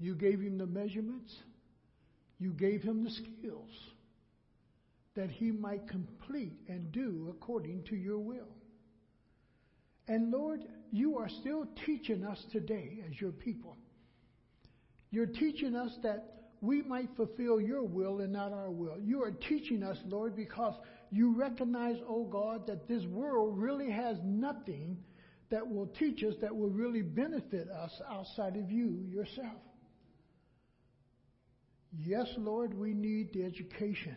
You gave him the measurements. You gave him the skills that he might complete and do according to your will. And Lord, you are still teaching us today as your people. You're teaching us that we might fulfill your will and not our will. You are teaching us, Lord, because you recognize, oh God, that this world really has nothing that will teach us that will really benefit us outside of you yourself. Yes, Lord, we need the education.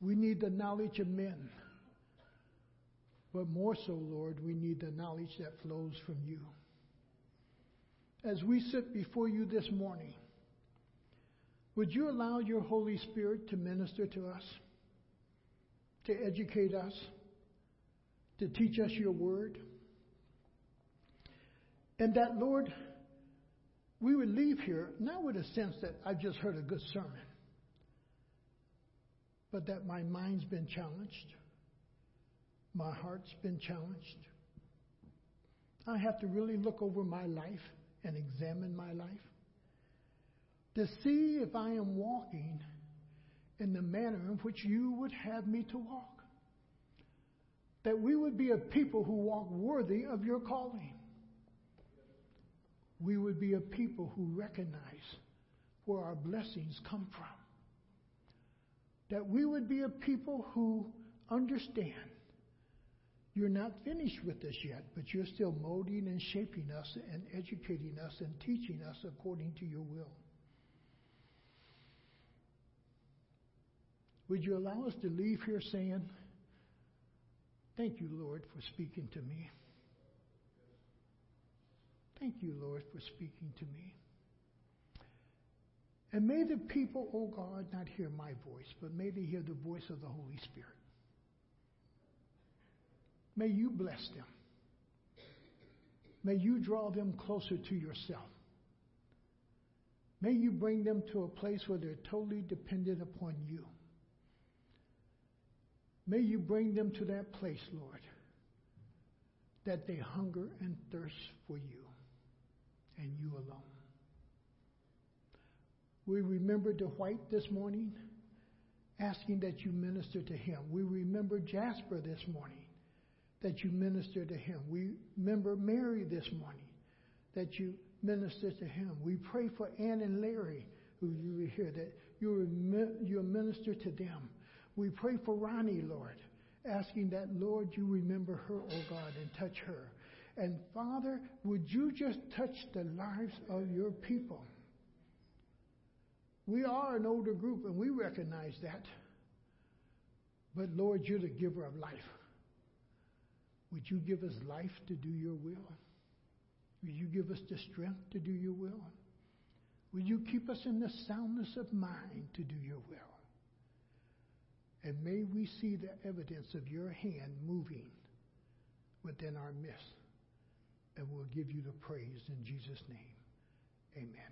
We need the knowledge of men. But more so, Lord, we need the knowledge that flows from you. As we sit before you this morning, would you allow your Holy Spirit to minister to us, to educate us, to teach us your word? And that, Lord, we would leave here not with a sense that I've just heard a good sermon, but that my mind's been challenged, my heart's been challenged. I have to really look over my life and examine my life to see if I am walking in the manner in which you would have me to walk. That we would be a people who walk worthy of your calling. We would be a people who recognize where our blessings come from. That we would be a people who understand you're not finished with us yet, but you're still molding and shaping us and educating us and teaching us according to your will. Would you allow us to leave here saying, Thank you, Lord, for speaking to me. Thank you, Lord, for speaking to me. And may the people, oh God, not hear my voice, but may they hear the voice of the Holy Spirit. May you bless them. May you draw them closer to yourself. May you bring them to a place where they're totally dependent upon you. May you bring them to that place, Lord, that they hunger and thirst for you and you alone. We remember Dwight this morning, asking that you minister to him. We remember Jasper this morning, that you minister to him. We remember Mary this morning, that you minister to him. We pray for Ann and Larry, who you here, that you you minister to them. We pray for Ronnie, Lord, asking that, Lord, you remember her, oh God, and touch her. And Father, would you just touch the lives of your people? We are an older group and we recognize that. But Lord, you're the giver of life. Would you give us life to do your will? Would you give us the strength to do your will? Will you keep us in the soundness of mind to do your will? And may we see the evidence of your hand moving within our midst and we'll give you the praise in Jesus' name. Amen.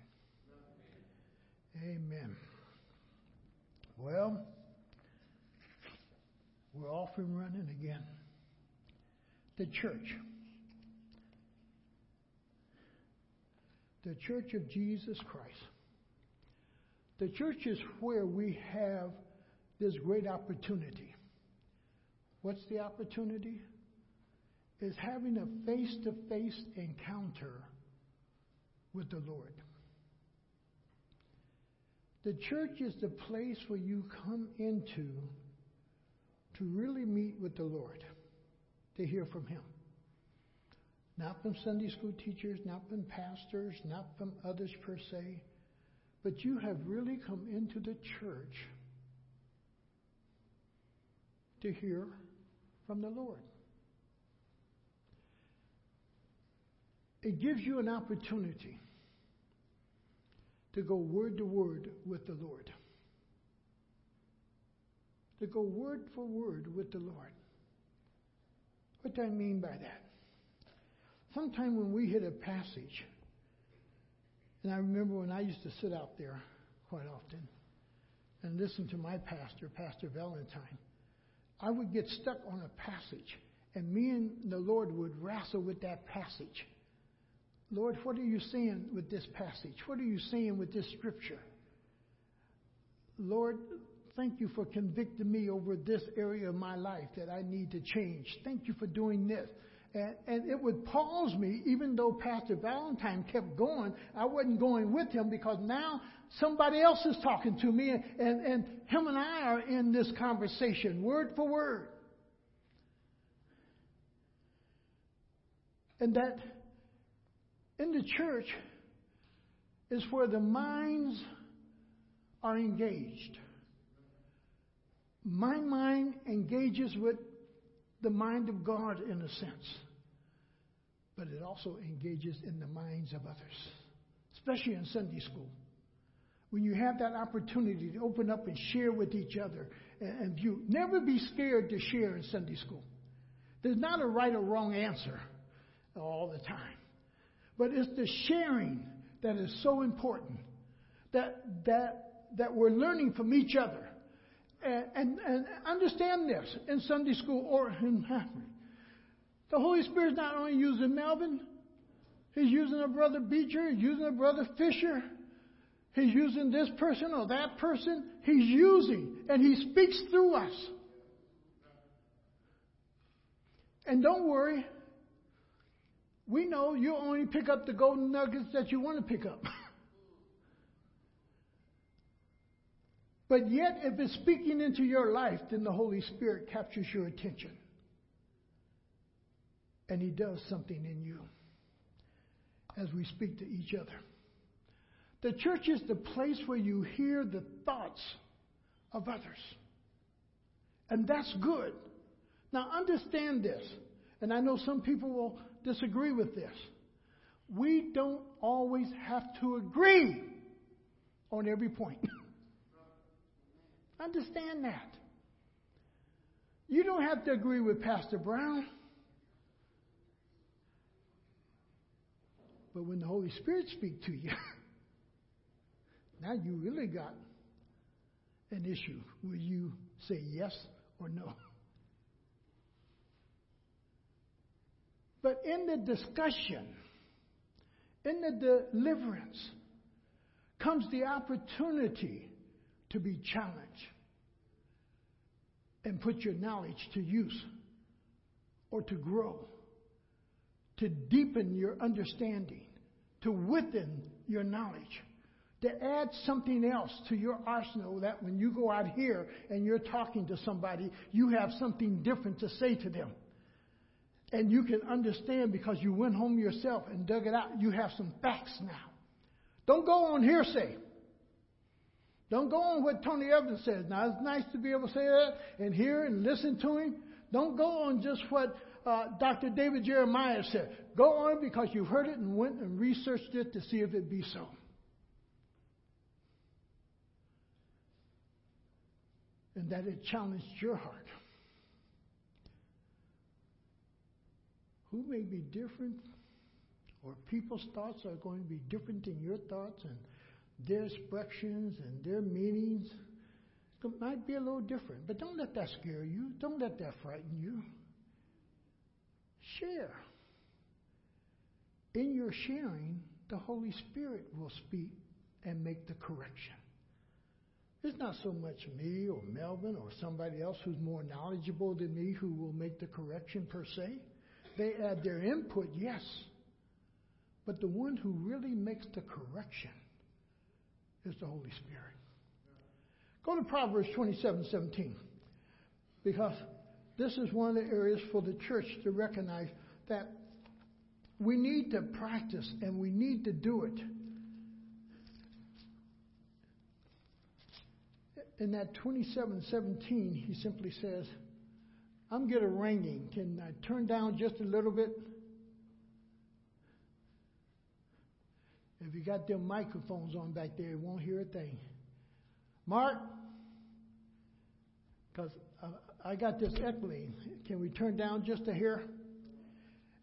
Amen. Well, we're off and running again. The church. The church of Jesus Christ. The church is where we have this great opportunity. What's the opportunity? Is having a face to face encounter with the Lord. The church is the place where you come into to really meet with the Lord, to hear from Him. Not from Sunday school teachers, not from pastors, not from others per se, but you have really come into the church to hear from the Lord. It gives you an opportunity to go word to word with the Lord. To go word for word with the Lord. What do I mean by that? Sometime when we hit a passage, and I remember when I used to sit out there quite often and listen to my pastor, Pastor Valentine, I would get stuck on a passage, and me and the Lord would wrestle with that passage Lord, what are you saying with this passage? What are you saying with this scripture? Lord, thank you for convicting me over this area of my life that I need to change. Thank you for doing this. And, and it would pause me, even though Pastor Valentine kept going. I wasn't going with him because now somebody else is talking to me, and, and, and him and I are in this conversation, word for word. And that in the church is where the minds are engaged. My mind engages with the mind of God in a sense, but it also engages in the minds of others, especially in Sunday school. When you have that opportunity to open up and share with each other and, and view, never be scared to share in Sunday school. There's not a right or wrong answer all the time, but it's the sharing that is so important that that that we're learning from each other and, and, and understand this in Sunday school or in Hackney. The Holy Spirit's not only using Melvin, He's using a brother Beecher, He's using a brother Fisher, He's using this person or that person. He's using, and He speaks through us. And don't worry, we know you only pick up the golden nuggets that you want to pick up. But yet, if it's speaking into your life, then the Holy Spirit captures your attention. And He does something in you as we speak to each other. The church is the place where you hear the thoughts of others. And that's good. Now, understand this, and I know some people will disagree with this. We don't always have to agree on every point. Understand that. You don't have to agree with Pastor Brown. But when the Holy Spirit speaks to you, now you really got an issue. Will you say yes or no? But in the discussion, in the deliverance, comes the opportunity to be challenged and put your knowledge to use or to grow, to deepen your understanding, to within your knowledge, to add something else to your arsenal that when you go out here and you're talking to somebody, you have something different to say to them. And you can understand because you went home yourself and dug it out. You have some facts now. Don't go on hearsay. Don't go on what Tony Evans says. Now, it's nice to be able to say that and hear and listen to him. Don't go on just what uh, Dr. David Jeremiah said. Go on because you've heard it and went and researched it to see if it be so. And that it challenged your heart. Who may be different, or people's thoughts are going to be different than your thoughts, and their expressions and their meanings might be a little different. But don't let that scare you. Don't let that frighten you. Share. In your sharing, the Holy Spirit will speak and make the correction. It's not so much me or Melvin or somebody else who's more knowledgeable than me who will make the correction per se. They add their input, yes. But the one who really makes the correction is the Holy Spirit. Go to Proverbs 27 17. Because this is one of the areas for the church to recognize that we need to practice and we need to do it. In that 27 17, he simply says, I'm getting a ringing. Can I turn down just a little bit? If you got them microphones on back there, you won't hear a thing. Mark, because I got this echoing. Can we turn down just a hair?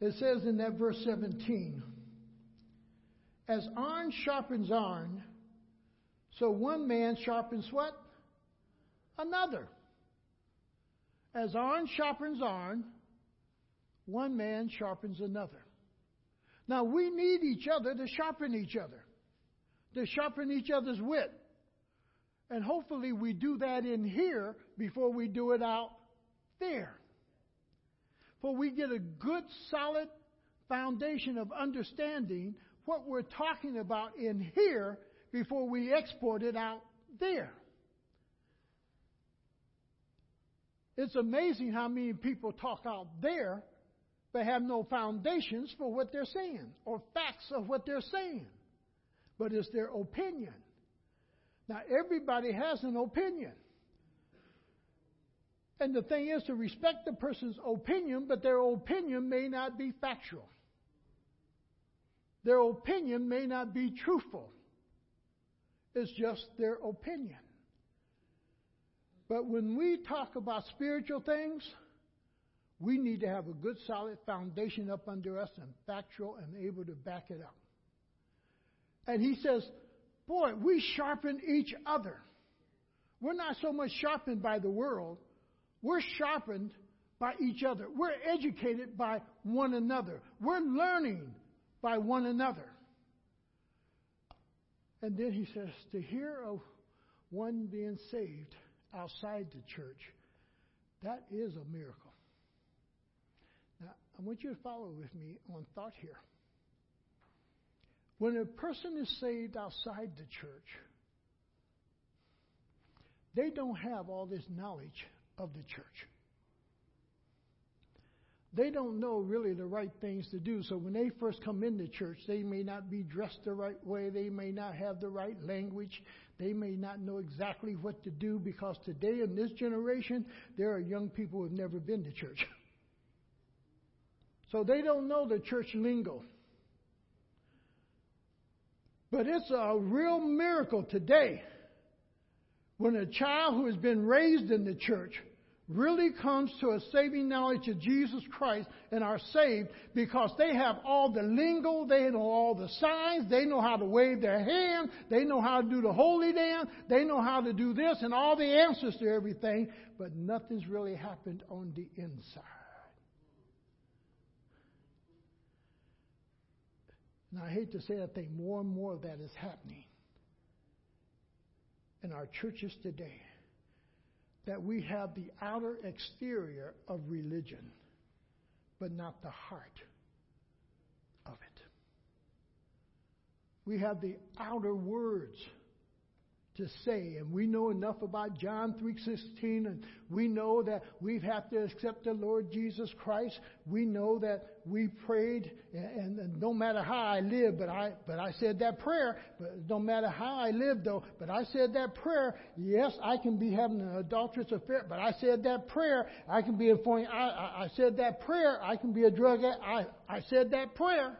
It says in that verse 17, as iron sharpens iron, so one man sharpens what? Another. As iron sharpens iron, one man sharpens another. Now, we need each other to sharpen each other, to sharpen each other's wit. And hopefully, we do that in here before we do it out there. For we get a good, solid foundation of understanding what we're talking about in here before we export it out there. It's amazing how many people talk out there but have no foundations for what they're saying or facts of what they're saying. But it's their opinion. Now, everybody has an opinion. And the thing is to respect the person's opinion, but their opinion may not be factual. Their opinion may not be truthful. It's just their opinion. But when we talk about spiritual things, we need to have a good solid foundation up under us and factual and able to back it up. And he says, Boy, we sharpen each other. We're not so much sharpened by the world, we're sharpened by each other. We're educated by one another. We're learning by one another. And then he says, to hear of one being saved outside the church, that is a miracle. Now, I want you to follow with me on thought here. When a person is saved outside the church, they don't have all this knowledge of the church they don't know really the right things to do. So when they first come into church, they may not be dressed the right way. They may not have the right language. They may not know exactly what to do because today in this generation, there are young people who have never been to church. So they don't know the church lingo. But it's a real miracle today when a child who has been raised in the church really comes to a saving knowledge of Jesus Christ and are saved because they have all the lingo, they know all the signs, they know how to wave their hand, they know how to do the holy dance, they know how to do this and all the answers to everything, but nothing's really happened on the inside. And I hate to say that thing, more and more of that is happening in our churches today that we have the outer exterior of religion, but not the heart of it. We have the outer words to say. And we know enough about John 3:16 and we know that we have to accept the Lord Jesus Christ. We know that we prayed and, and no matter how I live, but I but I said that prayer, but no matter how I live though, but I said that prayer, yes, I can be having an adulterous affair, but I said that prayer, I can be a I, I, I said that prayer, I can be a drug I I said that prayer.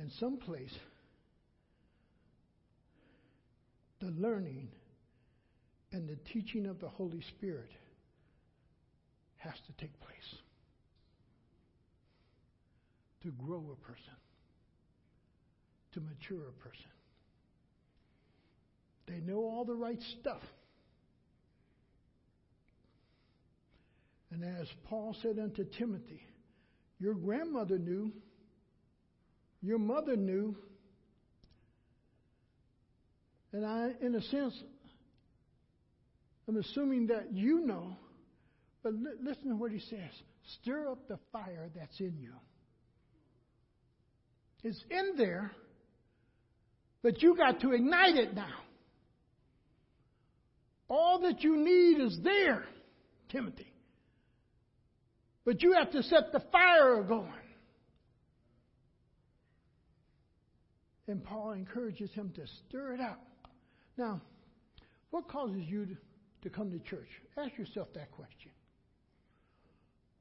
In some place, the learning and the teaching of the Holy Spirit has to take place to grow a person, to mature a person. They know all the right stuff. And as Paul said unto Timothy, your grandmother knew your mother knew. And I, in a sense, I'm assuming that you know. But li- listen to what he says stir up the fire that's in you. It's in there, but you got to ignite it now. All that you need is there, Timothy. But you have to set the fire going. And Paul encourages him to stir it up. Now, what causes you to, to come to church? Ask yourself that question.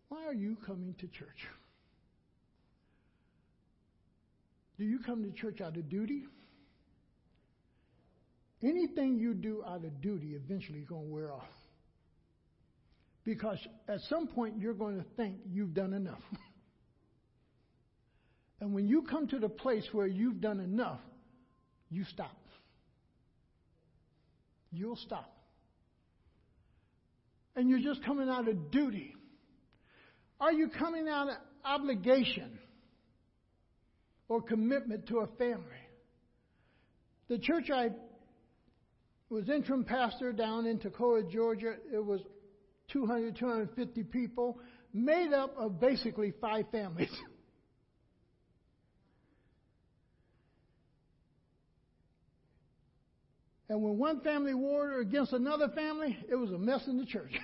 Why are you coming to church? Do you come to church out of duty? Anything you do out of duty eventually is going to wear off. Because at some point you're going to think you've done enough. And when you come to the place where you've done enough, you stop. You'll stop. And you're just coming out of duty. Are you coming out of obligation or commitment to a family? The church I was interim pastor down in Toccoa, Georgia, it was 200, 250 people, made up of basically five families. And when one family warred against another family, it was a mess in the church.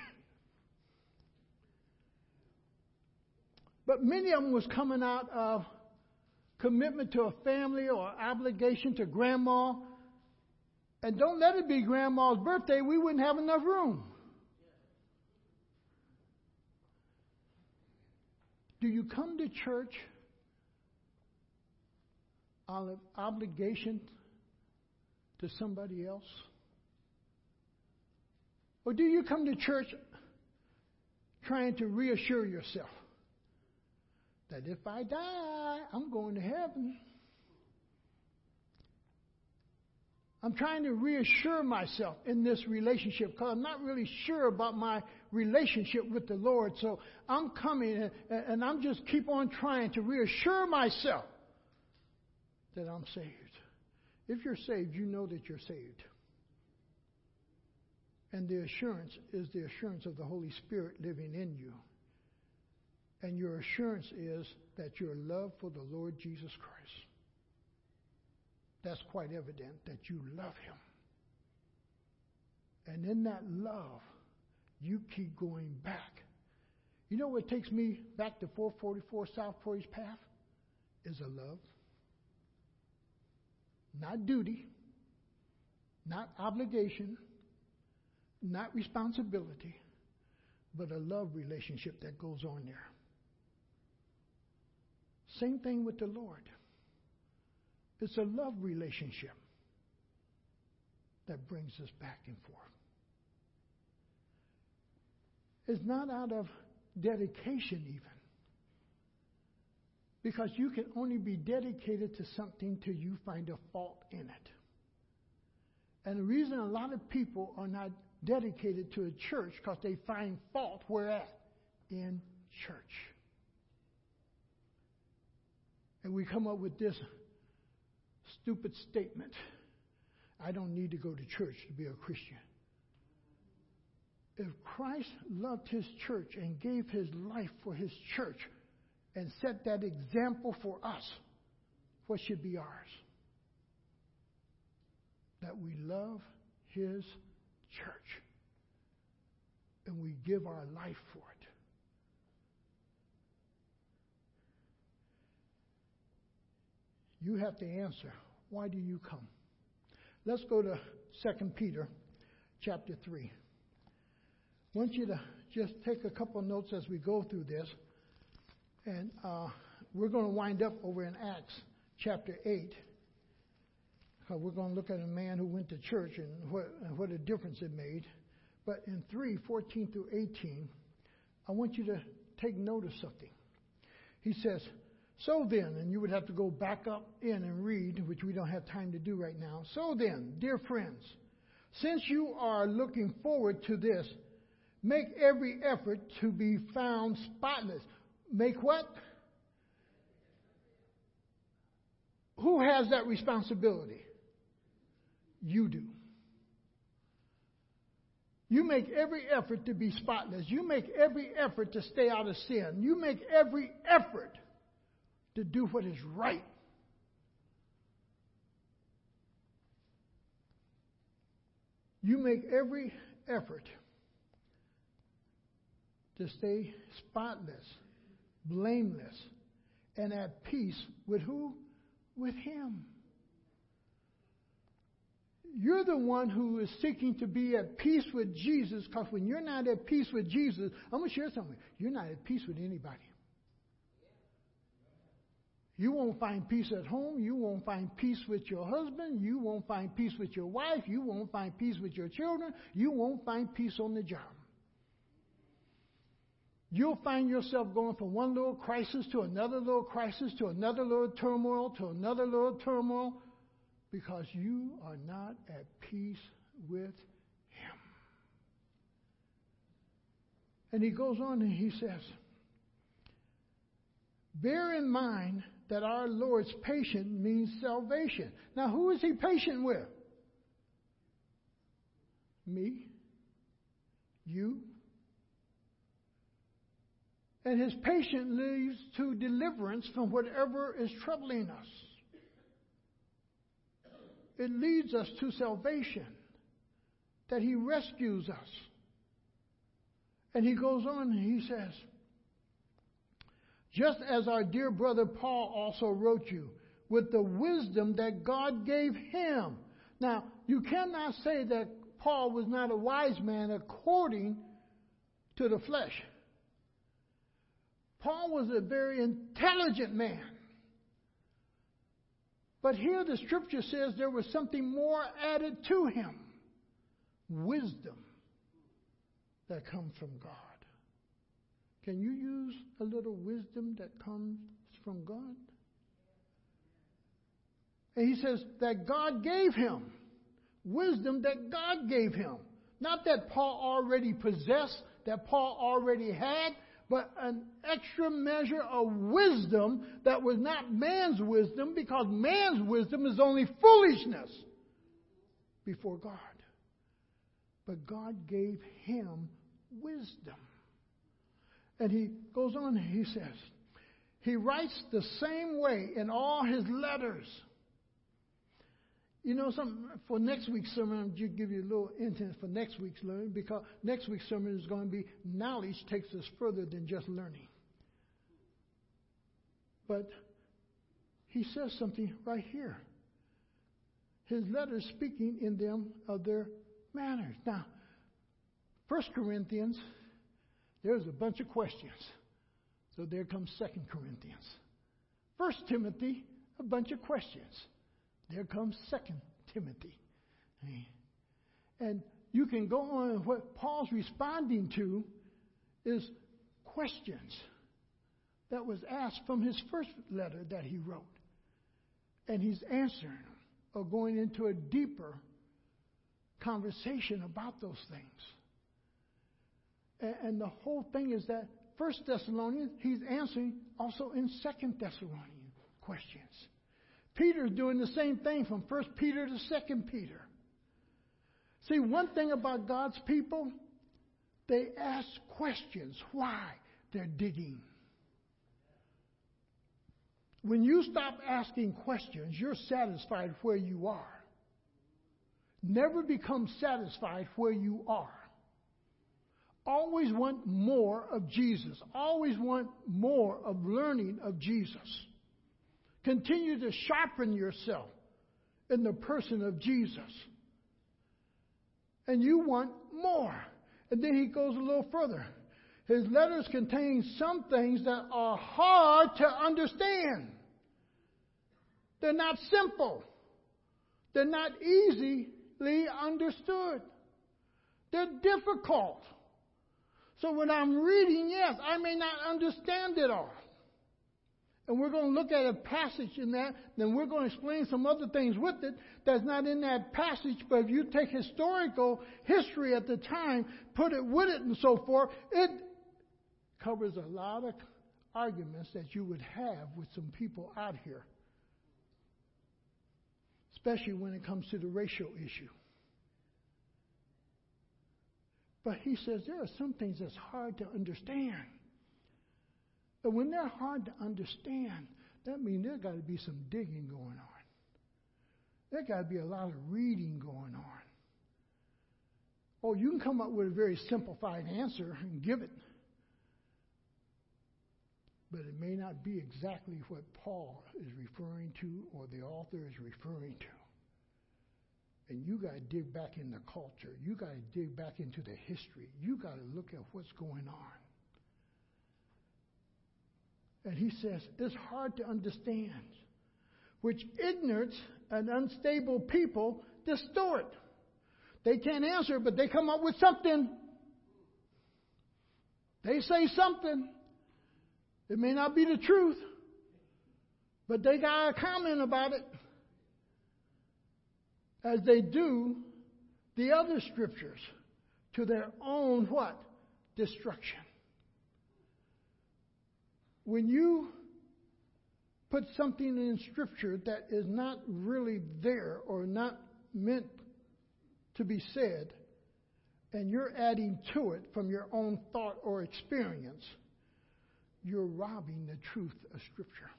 but many of them was coming out of commitment to a family or obligation to grandma. And don't let it be grandma's birthday, we wouldn't have enough room. Do you come to church out of obligation to somebody else? Or do you come to church trying to reassure yourself that if I die, I'm going to heaven? I'm trying to reassure myself in this relationship because I'm not really sure about my relationship with the Lord. So I'm coming and, and I'm just keep on trying to reassure myself that I'm saved. If you're saved, you know that you're saved. And the assurance is the assurance of the Holy Spirit living in you. And your assurance is that your love for the Lord Jesus Christ. That's quite evident that you love Him. And in that love, you keep going back. You know what takes me back to 444 South Portage Path? Is a love not duty, not obligation, not responsibility, but a love relationship that goes on there. Same thing with the Lord. It's a love relationship that brings us back and forth. It's not out of dedication, even. Because you can only be dedicated to something till you find a fault in it. And the reason a lot of people are not dedicated to a church because they find fault where at? In church. And we come up with this stupid statement I don't need to go to church to be a Christian. If Christ loved his church and gave his life for his church, and set that example for us, what should be ours? That we love His church and we give our life for it. You have to answer, why do you come? Let's go to 2 Peter chapter 3. I want you to just take a couple notes as we go through this. And uh, we're going to wind up over in Acts chapter 8. Uh, we're going to look at a man who went to church and what, and what a difference it made. But in 3 14 through 18, I want you to take note of something. He says, So then, and you would have to go back up in and read, which we don't have time to do right now. So then, dear friends, since you are looking forward to this, make every effort to be found spotless. Make what? Who has that responsibility? You do. You make every effort to be spotless. You make every effort to stay out of sin. You make every effort to do what is right. You make every effort to stay spotless blameless, and at peace with who? With Him. You're the one who is seeking to be at peace with Jesus because when you're not at peace with Jesus, I'm going to share something. You're not at peace with anybody. You won't find peace at home. You won't find peace with your husband. You won't find peace with your wife. You won't find peace with your children. You won't find peace on the job. You'll find yourself going from one little crisis to another little crisis to another little turmoil to another little turmoil because you are not at peace with Him. And he goes on and he says, Bear in mind that our Lord's patient means salvation. Now, who is he patient with? Me? You? And his patience leads to deliverance from whatever is troubling us. It leads us to salvation, that he rescues us. And he goes on and he says, just as our dear brother Paul also wrote you, with the wisdom that God gave him. Now, you cannot say that Paul was not a wise man according to the flesh. Paul was a very intelligent man. But here the scripture says there was something more added to him wisdom that comes from God. Can you use a little wisdom that comes from God? And he says that God gave him wisdom that God gave him. Not that Paul already possessed, that Paul already had, but an extra measure of wisdom that was not man's wisdom because man's wisdom is only foolishness before God. But God gave him wisdom. And he goes on, he says, he writes the same way in all his letters. You know, some for next week's sermon, I'm just give you a little intent for next week's learning because next week's sermon is going to be knowledge takes us further than just learning. But he says something right here. His letters speaking in them of their manners. Now, First Corinthians, there's a bunch of questions. So there comes Second Corinthians. First Timothy, a bunch of questions. There comes Second Timothy. And you can go on, what Paul's responding to is questions that was asked from his first letter that he wrote. And he's answering or going into a deeper conversation about those things. And, the whole thing is that First Thessalonians, he's answering also in Second Thessalonians questions. Peter's doing the same thing from First Peter to Second Peter. See, one thing about God's people, they ask questions. Why? They're digging. When you stop asking questions, you're satisfied where you are. Never become satisfied where you are. Always want more of Jesus. Always want more of learning of Jesus. Continue to sharpen yourself in the person of Jesus. And you want more. And then he goes a little further. His letters contain some things that are hard to understand. They're not simple. They're not easily understood. They're difficult. So when I'm reading, yes, I may not understand it all. And we're going to look at a passage in that, then we're going to explain some other things with it that's not in that passage. But if you take historical history at the time, put it with it, and so forth, it covers a lot of arguments that you would have with some people out here, especially when it comes to the racial issue. But he says there are some things that's hard to understand. But when they're hard to understand, that means there's got to be some digging going on. There's got to be a lot of reading going on. Oh, you can come up with a very simplified answer and give it. But it may not be exactly what Paul is referring to or the author is referring to. And you got to dig back in the culture. You got to dig back into the history. You got to look at what's going on. And he says, it's hard to understand, which ignorance and unstable people distort. They can't answer, but they come up with something. They say something. It may not be the truth, but they got a comment about it. As they do the other scriptures to their own what? Destruction when you put something in Scripture that is not really there or not meant to be said, and you're adding to it from your own thought or experience, you're robbing the truth of Scripture.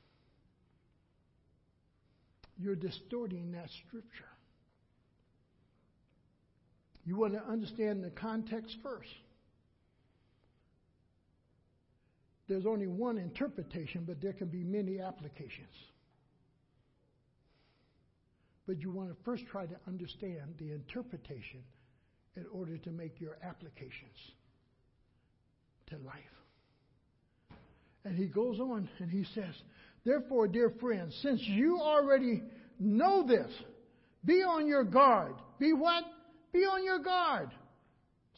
You're distorting that Scripture. You want to understand the context first. There's only one interpretation, but there can be many applications. But you want to first try to understand the interpretation in order to make your applications to life. And he goes on and he says, Therefore, dear friends, since you already know this, be on your guard. Be what? Be on your guard.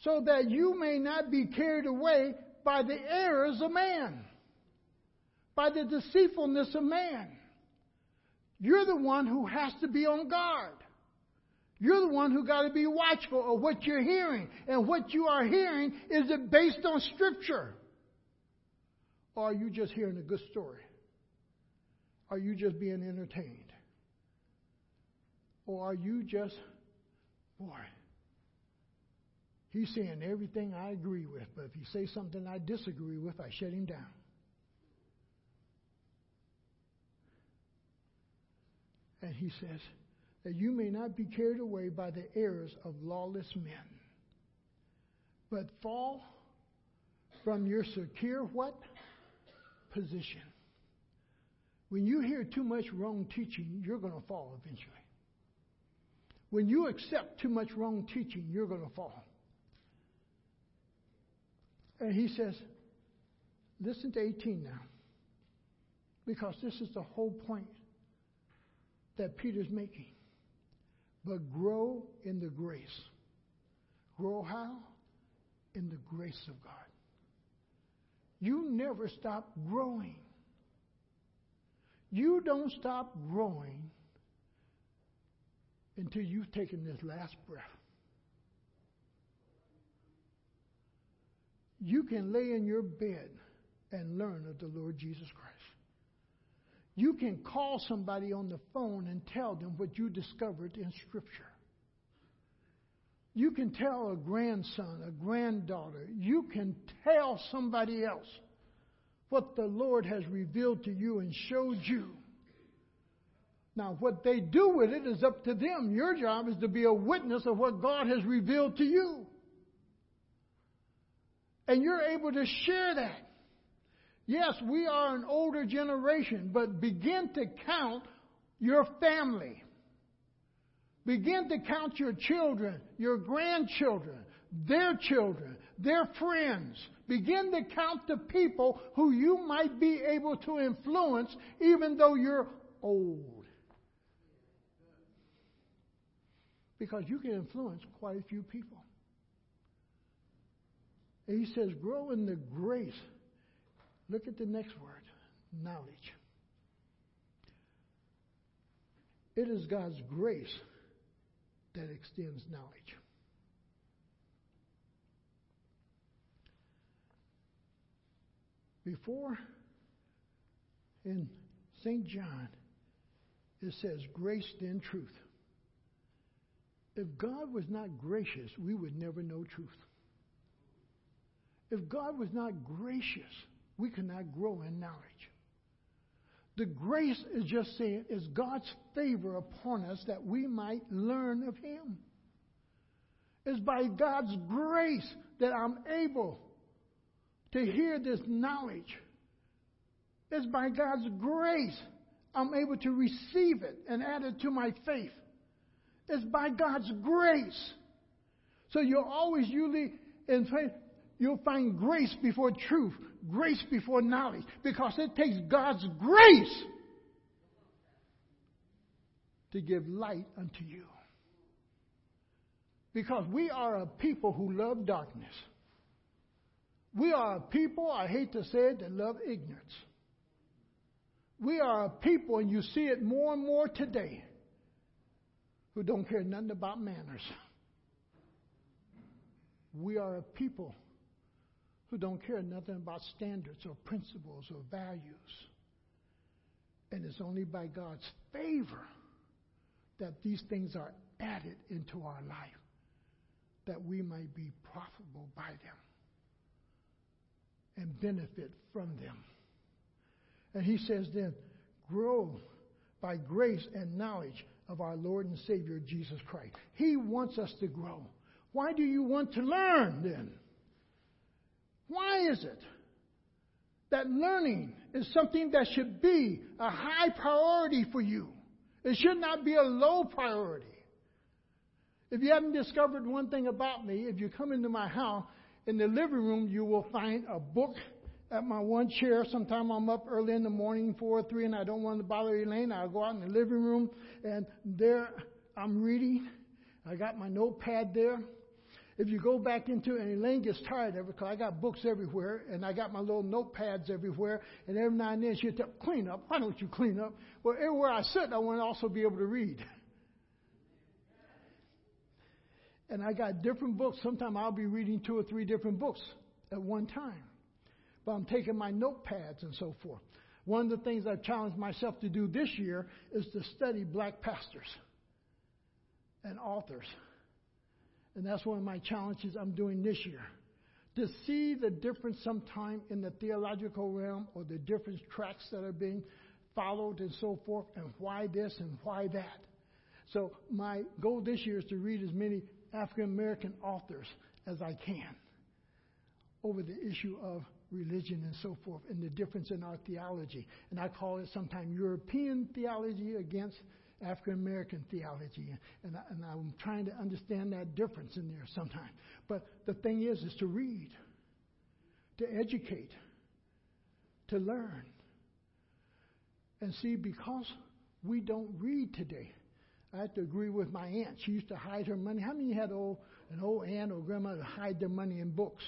So that you may not be carried away by the errors of man, by the deceitfulness of man. You're the one who has to be on guard. You're the one who got to be watchful of what you're hearing. And what you are hearing, is it based on Scripture? Or are you just hearing a good story? Are you just being entertained? Or are you just, boy, he's saying everything I agree with, but if he says something I disagree with, I shut him down. And he says, that you may not be carried away by the errors of lawless men, but fall from your secure what? Position. When you hear too much wrong teaching, you're going to fall eventually. When you accept too much wrong teaching, you're going to fall. And he says, listen to 18 now, because this is the whole point that Peter's making. But grow in the grace. Grow how? In the grace of God. You never stop growing. You don't stop growing until you've taken this last breath. You can lay in your bed and learn of the Lord Jesus Christ. You can call somebody on the phone and tell them what you discovered in Scripture. You can tell a grandson, a granddaughter, you can tell somebody else what the Lord has revealed to you and showed you. Now, what they do with it is up to them. Your job is to be a witness of what God has revealed to you. And you're able to share that. Yes, we are an older generation, but begin to count your family. Begin to count your children, your grandchildren, their children, their friends. Begin to count the people who you might be able to influence even though you're old. Because you can influence quite a few people. And he says, grow in the grace. Look at the next word knowledge. It is God's grace that extends knowledge. Before in St. John, it says, grace then truth. If God was not gracious, we would never know truth. If God was not gracious, we cannot grow in knowledge. The grace is just saying, is God's favor upon us that we might learn of Him. It's by God's grace that I'm able to hear this knowledge. It's by God's grace I'm able to receive it and add it to my faith. It's by God's grace. So you're always usually in faith, you'll find grace before truth, grace before knowledge, because it takes God's grace to give light unto you. Because we are a people who love darkness. We are a people, I hate to say it, that love ignorance. We are a people, and you see it more and more today, who don't care nothing about manners. We are a people who don't care nothing about standards or principles or values. And it's only by God's favor that these things are added into our life that we might be profitable by them and benefit from them. And he says then, grow by grace and knowledge of our Lord and Savior Jesus Christ. He wants us to grow. Why do you want to learn then? Why is it that learning is something that should be a high priority for you? It should not be a low priority. If you haven't discovered one thing about me, if you come into my house, in the living room, you will find a book at my one chair. Sometime I'm up early in the morning, four or three, and I don't want to bother Elaine. I'll go out in the living room, and there I'm reading. I got my notepad there. If you go back into and Elaine gets tired of it because I got books everywhere and I got my little notepads everywhere, and every now and then she'll tell, clean up. Why don't you clean up? Well, everywhere I sit, I want to also be able to read. And I got different books. Sometimes I'll be reading two or three different books at one time. But I'm taking my notepads and so forth. One of the things I've challenged myself to do this year is to study black pastors and authors. And that's one of my challenges I'm doing this year. To see the difference sometime in the theological realm or the different tracks that are being followed and so forth, and why this and why that. So, my goal this year is to read as many African American authors as I can over the issue of religion and so forth and the difference in our theology. And I call it sometimes European theology against African American theology. And, I, and I'm trying to understand that difference in there sometimes. But the thing is, is to read, to educate, to learn. And see, because we don't read today, I have to agree with my aunt. She used to hide her money. How many had old, an old aunt or grandma to hide their money in books?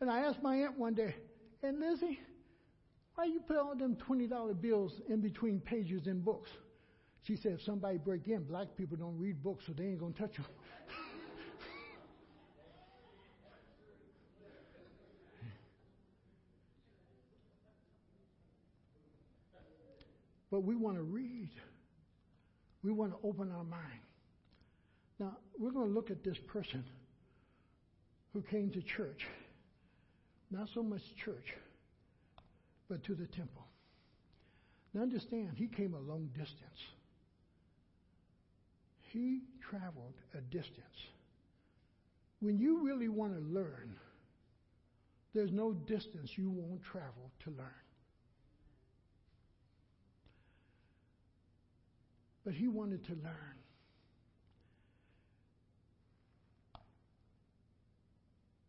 And I asked my aunt one day, and Lizzie, why you put all them $20 bills in between pages in books? She said, if somebody break in, black people don't read books, so they ain't going to touch them. but we want to read. We want to open our mind. Now, we're going to look at this person who came to church. Not so much church, but to the temple. Now, understand, he came a long distance. He traveled a distance. When you really want to learn, there's no distance you won't travel to learn. but he wanted to learn.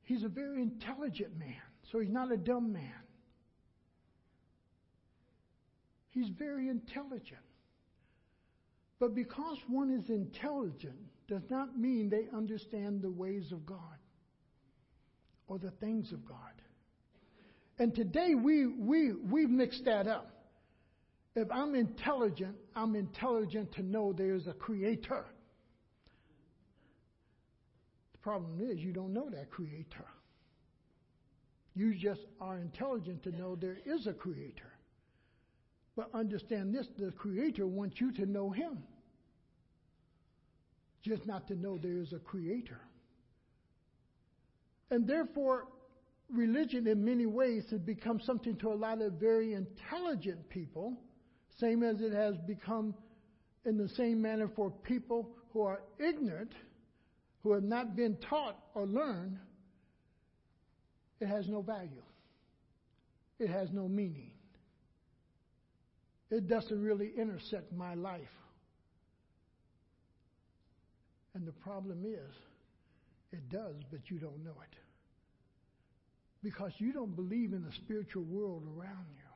He's a very intelligent man, so he's not a dumb man. He's very intelligent. But because one is intelligent does not mean they understand the ways of God or the things of God. And today we, we, we've mixed that up. If I'm intelligent, I'm intelligent to know there's a creator. The problem is you don't know that creator. You just are intelligent to know there is a creator. But understand this the creator wants you to know him, just not to know there is a creator. And therefore, religion in many ways has become something to a lot of very intelligent people same as it has become in the same manner for people who are ignorant, who have not been taught or learned, it has no value. It has no meaning. It doesn't really intersect my life. And the problem is, it does, but you don't know it. Because you don't believe in the spiritual world around you.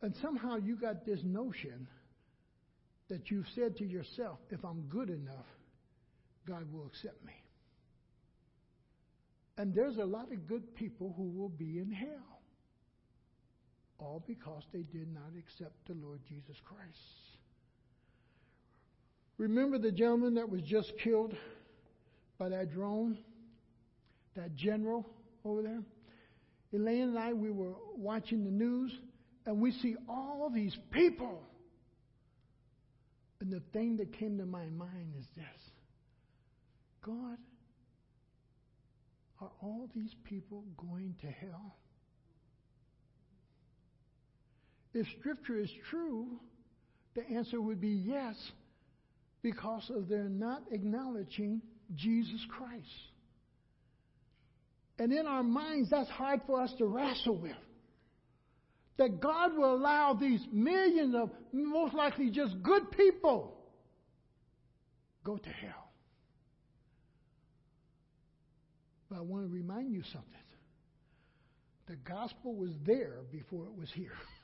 And somehow you got this notion that you've said to yourself, if I'm good enough, God will accept me. And there's a lot of good people who will be in hell. All because they did not accept the Lord Jesus Christ. Remember the gentleman that was just killed by that drone? That general over there? Elaine and I, we were watching the news, and we see all these people. And the thing that came to my mind is this God, are all these people going to hell? If Scripture is true, the answer would be yes, because of their not acknowledging Jesus Christ. And in our minds, that's hard for us to wrestle with. That God will allow these millions of most likely just good people go to hell. But I want to remind you something. The gospel was there before it was here.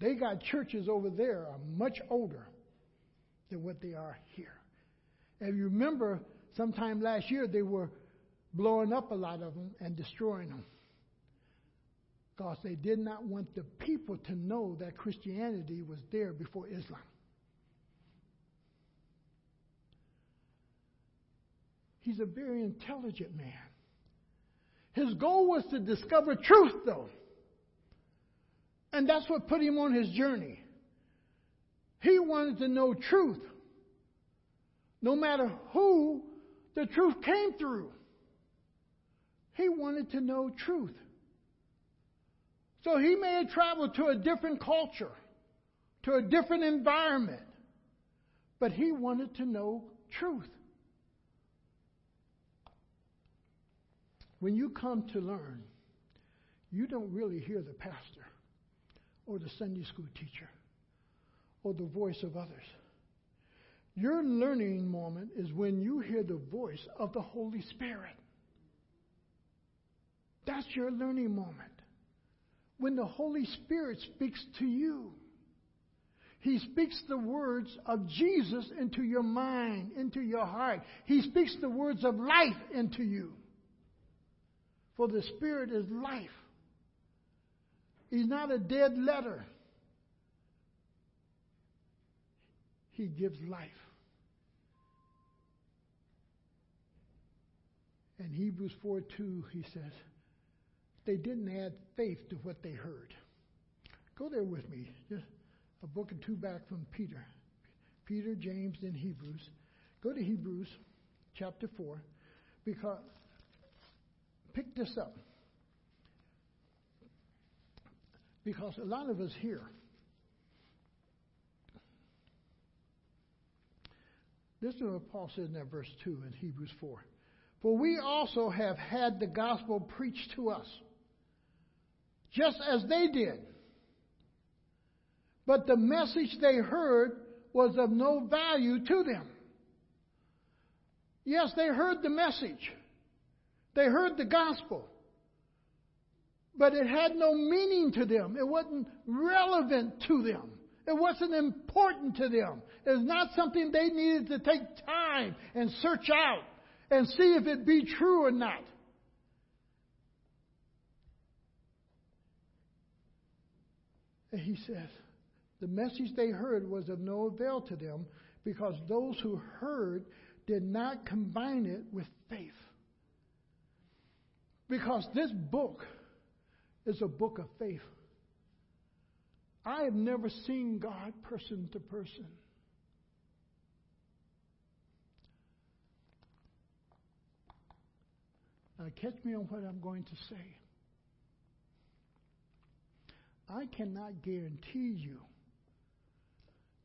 They got churches over there are much older than what they are here. And you remember, sometime last year they were blowing up a lot of them and destroying them because they did not want the people to know that Christianity was there before Islam. He's a very intelligent man. His goal was to discover truth, though. And that's what put him on his journey. He wanted to know truth. No matter who the truth came through. He wanted to know truth. So he may have traveled to a different culture, to a different environment, but he wanted to know truth. When you come to learn, you don't really hear the pastor or the Sunday school teacher or the voice of others. Your learning moment is when you hear the voice of the Holy Spirit. That's your learning moment. When the Holy Spirit speaks to you, He speaks the words of Jesus into your mind, into your heart. He speaks the words of life into you. For the Spirit is life. He's not a dead letter. He gives life. In Hebrews 4 2, he says, they didn't add faith to what they heard. Go there with me. Just a book or two back from Peter. Peter, James, and Hebrews. Go to Hebrews chapter 4 because pick this up. Because a lot of us here, this is what Paul says in that verse 2 in Hebrews 4. For we also have had the gospel preached to us, just as they did. But the message they heard was of no value to them. Yes, they heard the message. They heard the gospel but it had no meaning to them. It wasn't relevant to them. It wasn't important to them. It was not something they needed to take time and search out and see if it be true or not. And he says, the message they heard was of no avail to them because those who heard did not combine it with faith. Because this book is a book of faith. I have never seen God person to person. Now, catch me on what I'm going to say. I cannot guarantee you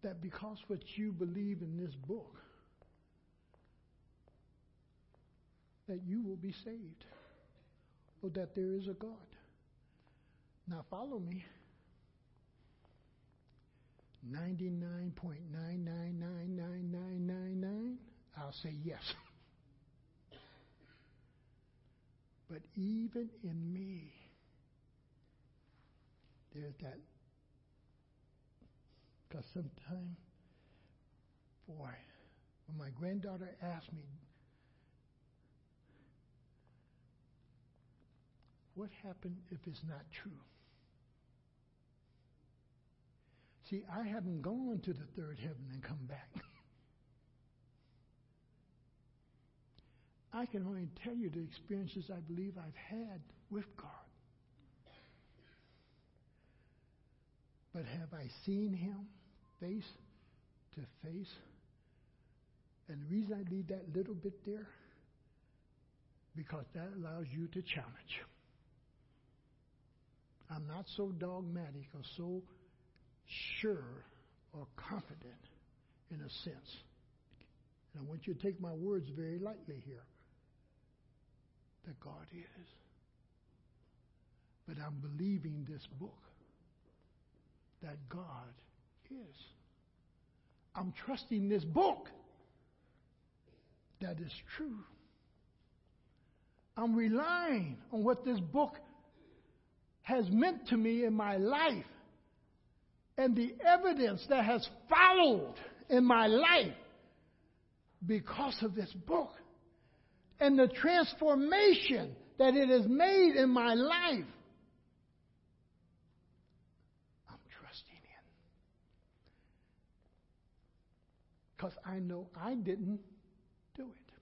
that because what you believe in this book, that you will be saved or that there is a God. Now follow me. 99.9999999, I'll say yes. but even in me, there's that. Because sometimes, boy, when my granddaughter asked me, what happened if it's not true? See, I haven't gone to the third heaven and come back. I can only tell you the experiences I believe I've had with God. But have I seen Him face to face? And the reason I leave that little bit there, because that allows you to challenge. I'm not so dogmatic or so sure or confident in a sense. And I want you to take my words very lightly here that God is. But I'm believing this book that God is. I'm trusting this book that is true. I'm relying on what this book has meant to me in my life and the evidence that has followed in my life because of this book and the transformation that it has made in my life. I'm trusting in. Because I know I didn't do it.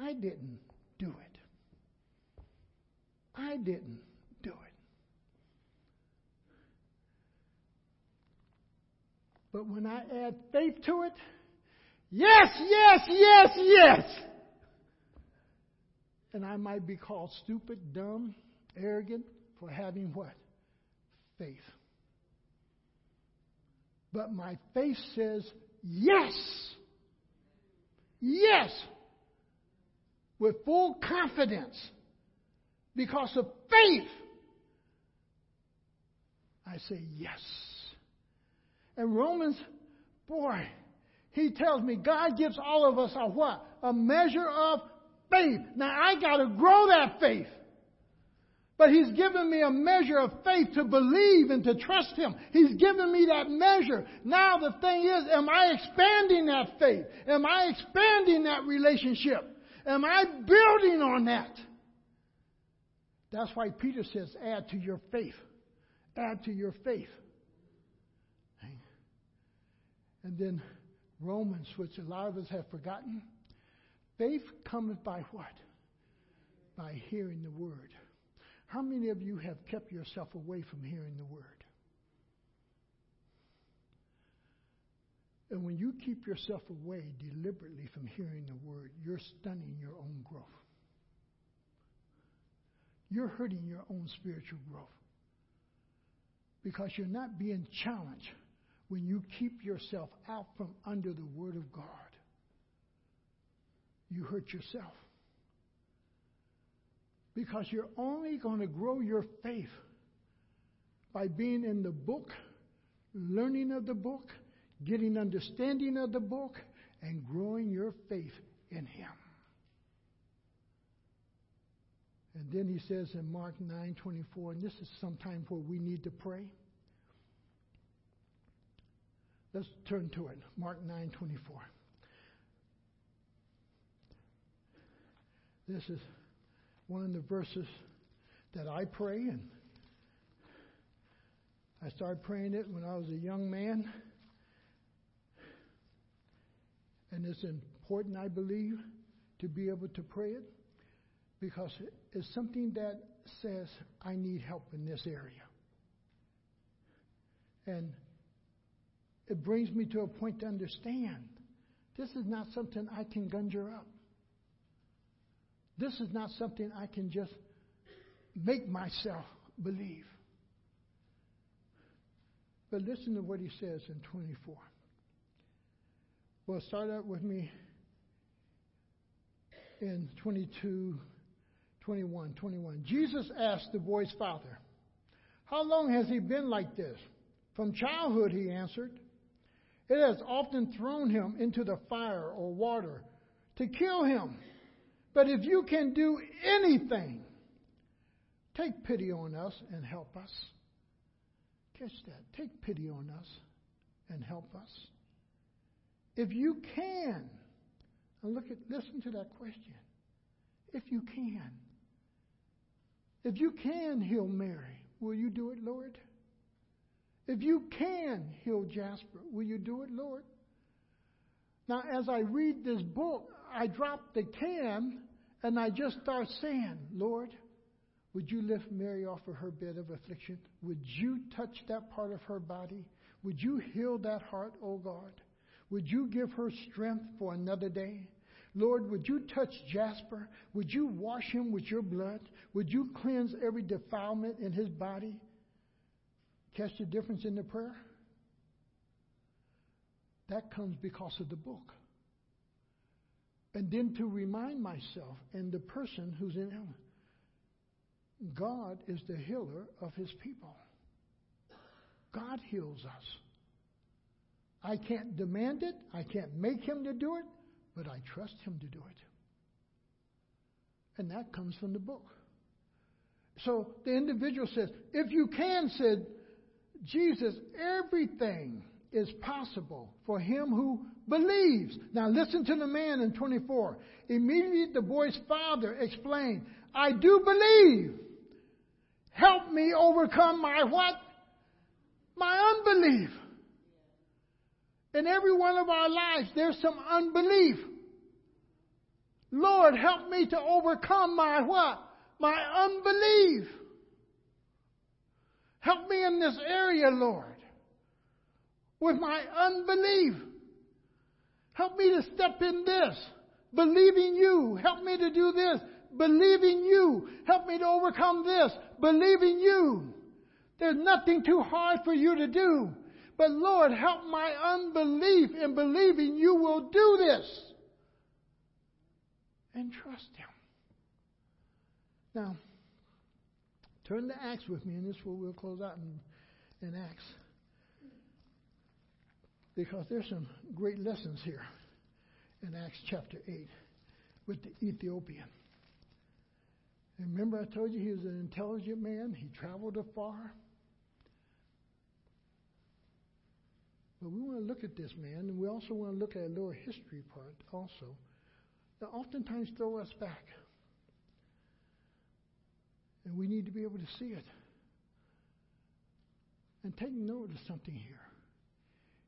I didn't do it. I didn't do it. But when I add faith to it, yes, yes, yes, yes. And I might be called stupid, dumb, arrogant for having what? Faith. But my faith says yes. Yes. With full confidence. Because of faith. I say yes. And Romans, boy, he tells me God gives all of us a what? A measure of faith. Now I got to grow that faith. But He's given me a measure of faith to believe and to trust Him. He's given me that measure. Now the thing is, am I expanding that faith? Am I expanding that relationship? Am I building on that? That's why Peter says, add to your faith. Add to your faith. And then Romans, which a lot of us have forgotten. Faith cometh by what? By hearing the word. How many of you have kept yourself away from hearing the word? And when you keep yourself away deliberately from hearing the word, you're stunning your own growth. You're hurting your own spiritual growth. Because you're not being challenged when you keep yourself out from under the Word of God, you hurt yourself. Because you're only going to grow your faith by being in the book, learning of the book, getting understanding of the book, and growing your faith in Him. And then he says in Mark 9:24, and this is sometimes where we need to pray. Let's turn to it. Mark 9:24. This is one of the verses that I pray and I started praying it when I was a young man. And it's important, I believe, to be able to pray it because it's something that says, I need help in this area. And it brings me to a point to understand this is not something I can conjure up. This is not something I can just make myself believe. But listen to what he says in 24. Well, start out with me in 22, 21, 21. Jesus asked the boy's father, How long has he been like this? From childhood, he answered. It has often thrown him into the fire or water to kill him. But if you can do anything, take pity on us and help us. Catch that. Take pity on us and help us. If you can, and look at listen to that question. If you can. If you can heal Mary, will you do it, Lord? If you can heal Jasper, will you do it, Lord? Now, as I read this book, I drop the can and I just start saying, Lord, would you lift Mary off of her bed of affliction? Would you touch that part of her body? Would you heal that heart, O oh God? Would you give her strength for another day? Lord, would you touch Jasper? Would you wash him with your blood? Would you cleanse every defilement in his body? Catch the difference in the prayer? That comes because of the book. And then to remind myself and the person who's in heaven God is the healer of his people. God heals us. I can't demand it, I can't make him to do it, but I trust him to do it. And that comes from the book. So the individual says, if you can, said Jesus, everything is possible for him who believes. Now listen to the man in 24. Immediately the boy's father explained, I do believe. Help me overcome my what? My unbelief. In every one of our lives, there's some unbelief. Lord, help me to overcome my what? My unbelief. Help me in this area, Lord, with my unbelief. Help me to step in this, believing you. Help me to do this, believing you. Help me to overcome this, believing you. There's nothing too hard for you to do. But Lord, help my unbelief in believing you will do this. And trust Him. Now, turn to Acts with me, and this will we'll close out in, in Acts. Because there's some great lessons here in Acts chapter 8 with the Ethiopian. Remember, I told you he was an intelligent man, he traveled afar. But we want to look at this man, and we also want to look at a little history part also that oftentimes throw us back. And we need to be able to see it. And take note of something here.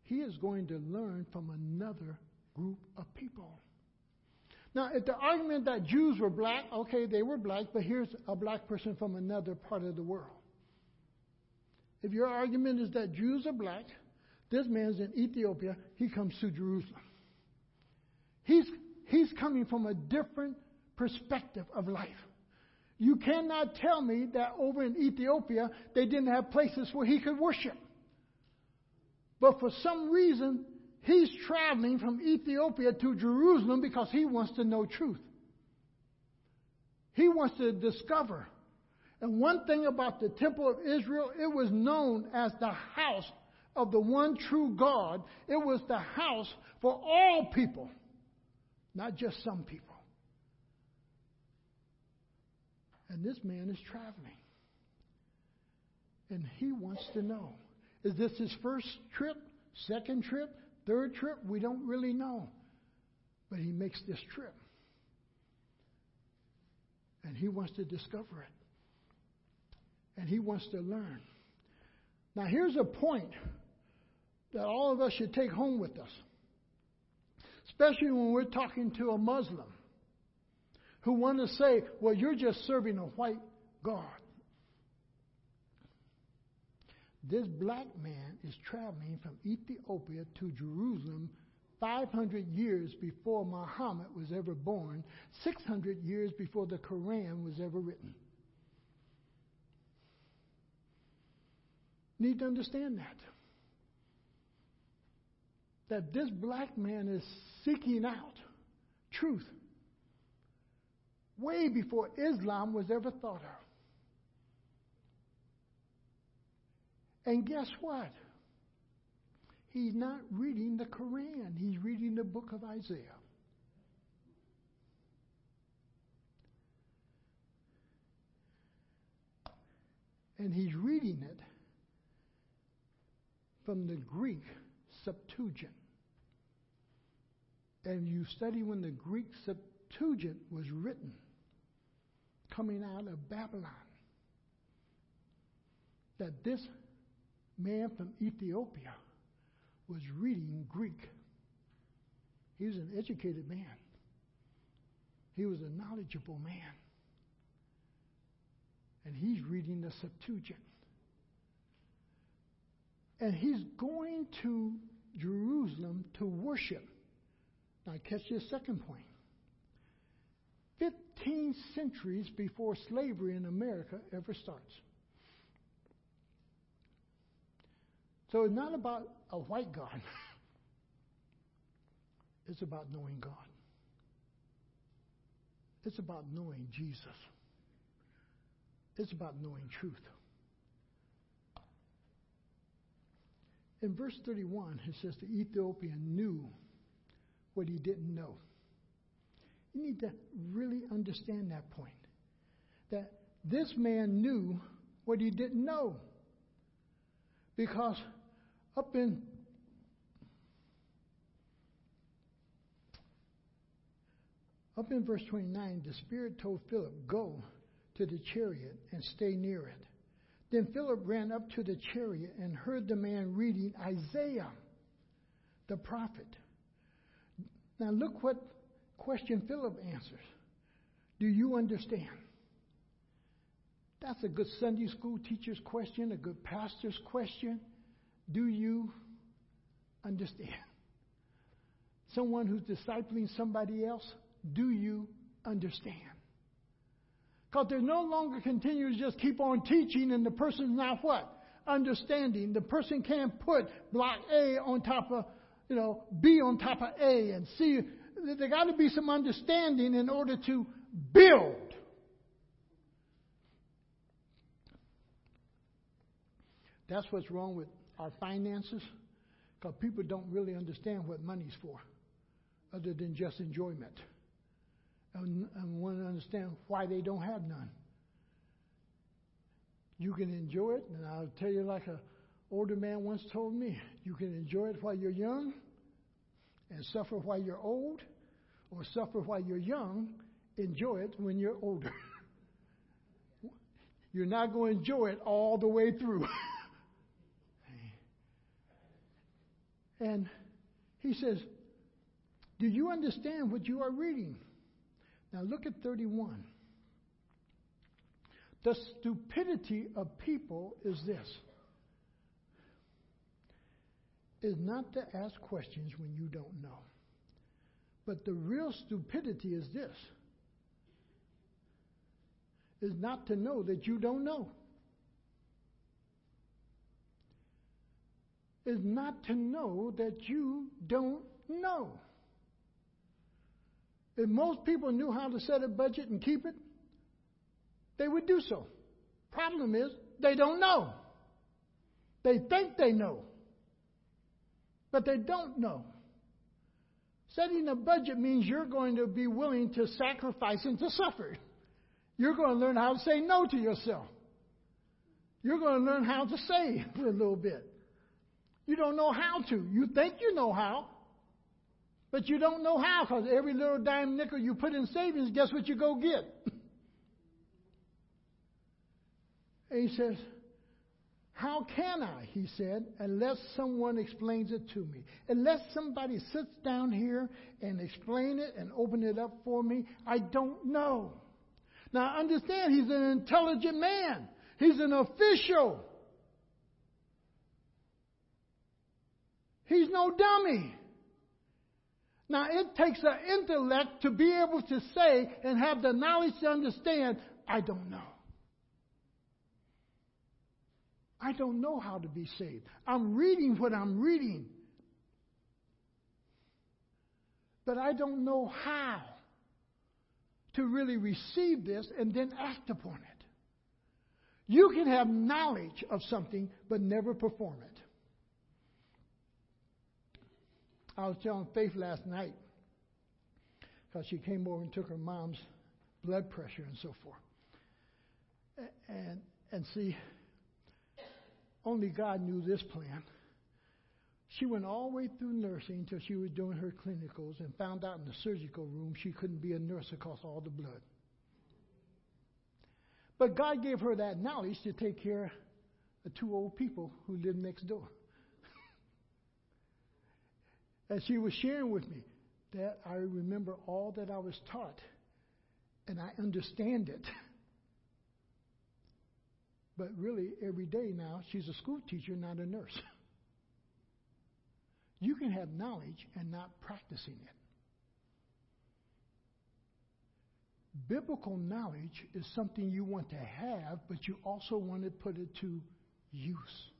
He is going to learn from another group of people. Now, if the argument that Jews were black, okay, they were black, but here's a black person from another part of the world. If your argument is that Jews are black, this man's in Ethiopia. He comes to Jerusalem. He's, he's coming from a different perspective of life. You cannot tell me that over in Ethiopia they didn't have places where he could worship. But for some reason, he's traveling from Ethiopia to Jerusalem because he wants to know truth. He wants to discover. And one thing about the temple of Israel, it was known as the house of the one true God, it was the house for all people, not just some people. And this man is traveling. And he wants to know is this his first trip, second trip, third trip? We don't really know. But he makes this trip. And he wants to discover it. And he wants to learn. Now, here's a point that all of us should take home with us, especially when we're talking to a Muslim who want to say, well, you're just serving a white God. This black man is traveling from Ethiopia to Jerusalem 500 years before Muhammad was ever born, 600 years before the Quran was ever written. Need to understand that that this black man is seeking out truth way before Islam was ever thought of. And guess what? He's not reading the Quran, he's reading the book of Isaiah. And he's reading it from the Greek Septuagint. And you study when the Greek Septuagint was written, coming out of Babylon, that this man from Ethiopia was reading Greek. He was an educated man. He was a knowledgeable man. And he's reading the Septuagint. And he's going to Jerusalem to worship. Now, catch this second point. 15 centuries before slavery in America ever starts. So it's not about a white God, it's about knowing God. It's about knowing Jesus. It's about knowing truth. In verse 31, it says the Ethiopian knew what he didn't know. You need to really understand that point. That this man knew what he didn't know. Because up in up in verse 29, the Spirit told Philip, Go to the chariot and stay near it. Then Philip ran up to the chariot and heard the man reading Isaiah, the prophet. Now look what question Philip answers. Do you understand? That's a good Sunday school teacher's question, a good pastor's question. Do you understand? Someone who's discipling somebody else, do you understand? Because they no longer continue to just keep on teaching and the person's not what? Understanding. The person can't put block A on top of, you know, B on top of A and C. There got to be some understanding in order to build. That's what's wrong with our finances, because people don't really understand what money's for, other than just enjoyment and, and want to understand why they don't have none. You can enjoy it, and I'll tell you like a older man once told me, you can enjoy it while you're young and suffer while you're old, or suffer while you're young, enjoy it when you're older. you're not going to enjoy it all the way through. and he says, Do you understand what you are reading? Now look at 31. The stupidity of people is this is not to ask questions when you don't know. But the real stupidity is this is not to know that you don't know. Is not to know that you don't know. If most people knew how to set a budget and keep it, they would do so. Problem is, they don't know. They think they know, but they don't know. Setting a budget means you're going to be willing to sacrifice and to suffer. You're going to learn how to say no to yourself. You're going to learn how to save for a little bit. You don't know how to. You think you know how, but you don't know how because every little dime nickel you put in savings, guess what you go get? and he says, How can I, he said, unless someone explains it to me? Unless somebody sits down here and explain it and open it up for me, I don't know. Now understand, he's an intelligent man. He's an official. He's no dummy. Now, it takes an intellect to be able to say and have the knowledge to understand, I don't know. I don't know how to be saved. I'm reading what I'm reading. But I don't know how to really receive this and then act upon it. You can have knowledge of something but never perform it. I was telling Faith last night because she came over and took her mom's blood pressure and so forth. And and see, only God knew this plan. She went all the way through nursing until she was doing her clinicals and found out in the surgical room she couldn't be a nurse because all the blood. But God gave her that knowledge to take care of two old people who lived next door. And she was sharing with me that I remember all that I was taught and I understand it. But really, every day now, she's a school teacher, not a nurse. You can have knowledge and not practicing it. Biblical knowledge is something you want to have, but you also want to put it to use.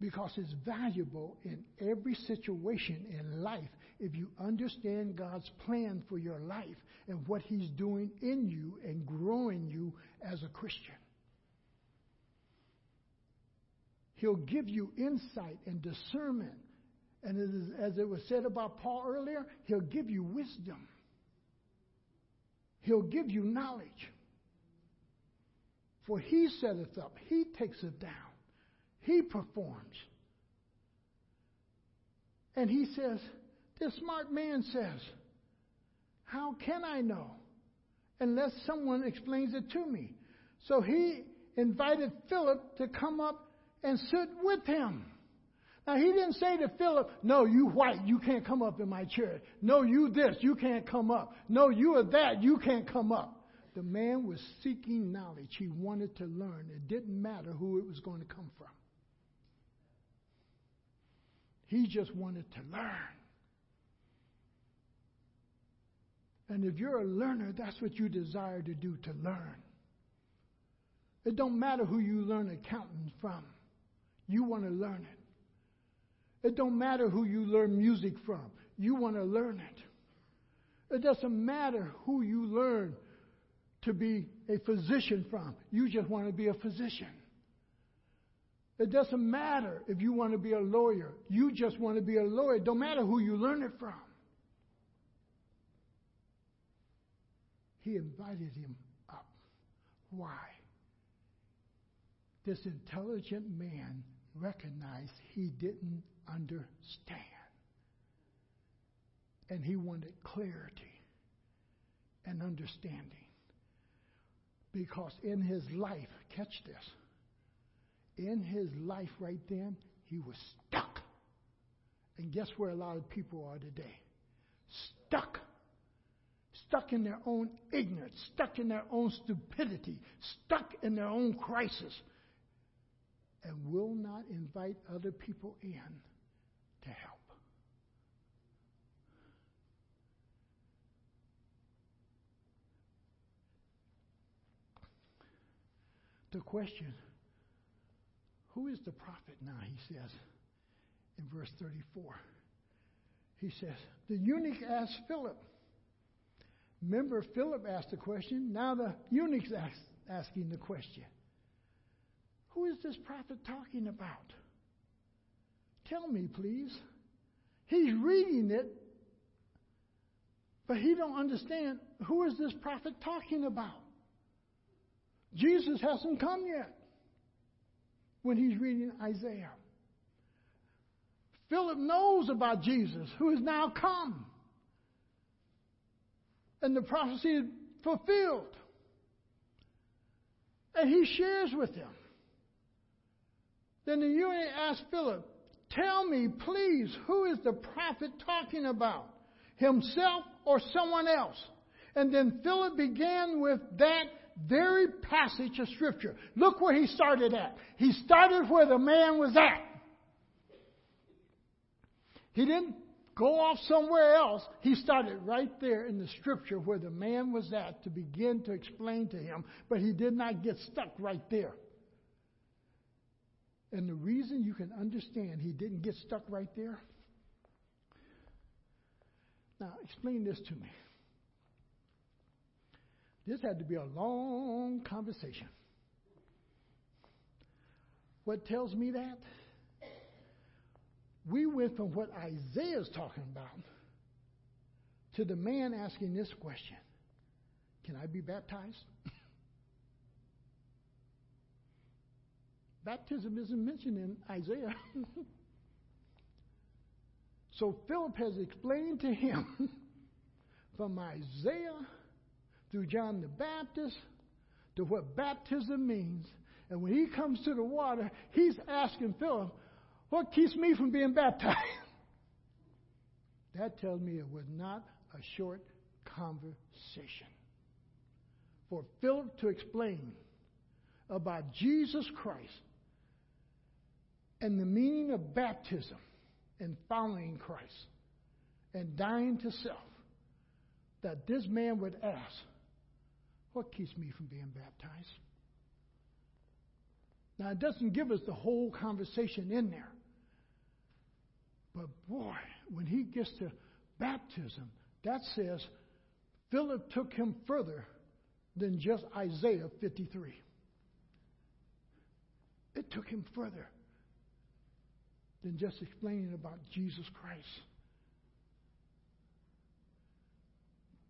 Because it's valuable in every situation in life if you understand God's plan for your life and what He's doing in you and growing you as a Christian. He'll give you insight and discernment. And as it was said about Paul earlier, He'll give you wisdom. He'll give you knowledge. For he setteth up, he takes it down, he performs. And he says, This smart man says, How can I know? Unless someone explains it to me. So he invited Philip to come up and sit with him. Now, he didn't say to Philip, No, you white, you can't come up in my chair. No, you this, you can't come up. No, you are that, you can't come up. The man was seeking knowledge. He wanted to learn. It didn't matter who it was going to come from. He just wanted to learn. And if you're a learner, that's what you desire to do, to learn. It don't matter who you learn accounting from. You want to learn it. It don't matter who you learn music from. You want to learn it. It doesn't matter who you learn to be a physician from. You just want to be a physician. It doesn't matter if you want to be a lawyer. You just want to be a lawyer. It don't matter who you learn it from. He invited him up. Why? This intelligent man recognized he didn't understand. And he wanted clarity and understanding. Because in his life, catch this, in his life right then, he was stuck. And guess where a lot of people are today? Stuck. Stuck in their own ignorance, stuck in their own stupidity, stuck in their own crisis, and will not invite other people in to help. The question who is the prophet now? He says in verse 34. He says, The eunuch asked Philip. Remember, Philip asked the question. Now the eunuch's ask, asking the question. Who is this prophet talking about? Tell me, please. He's reading it, but he don't understand who is this prophet talking about. Jesus hasn't come yet when he's reading Isaiah. Philip knows about Jesus, who has now come. And the prophecy is fulfilled. And he shares with them. Then the eunuch asked Philip, Tell me, please, who is the prophet talking about? Himself or someone else? And then Philip began with that very passage of Scripture. Look where he started at. He started where the man was at. He didn't go off somewhere else. He started right there in the Scripture where the man was at to begin to explain to him, but he did not get stuck right there. And the reason you can understand he didn't get stuck right there. Now, explain this to me. This had to be a long conversation. What tells me that? We went from what Isaiah is talking about to the man asking this question Can I be baptized? Baptism isn't mentioned in Isaiah. so Philip has explained to him from Isaiah through John the Baptist to what baptism means. And when he comes to the water, he's asking Philip, What keeps me from being baptized? that tells me it was not a short conversation. For Philip to explain about Jesus Christ and the meaning of baptism and following Christ and dying to self, that this man would ask, What keeps me from being baptized? Now, it doesn't give us the whole conversation in there. But boy, when he gets to baptism, that says Philip took him further than just Isaiah 53. It took him further than just explaining about Jesus Christ.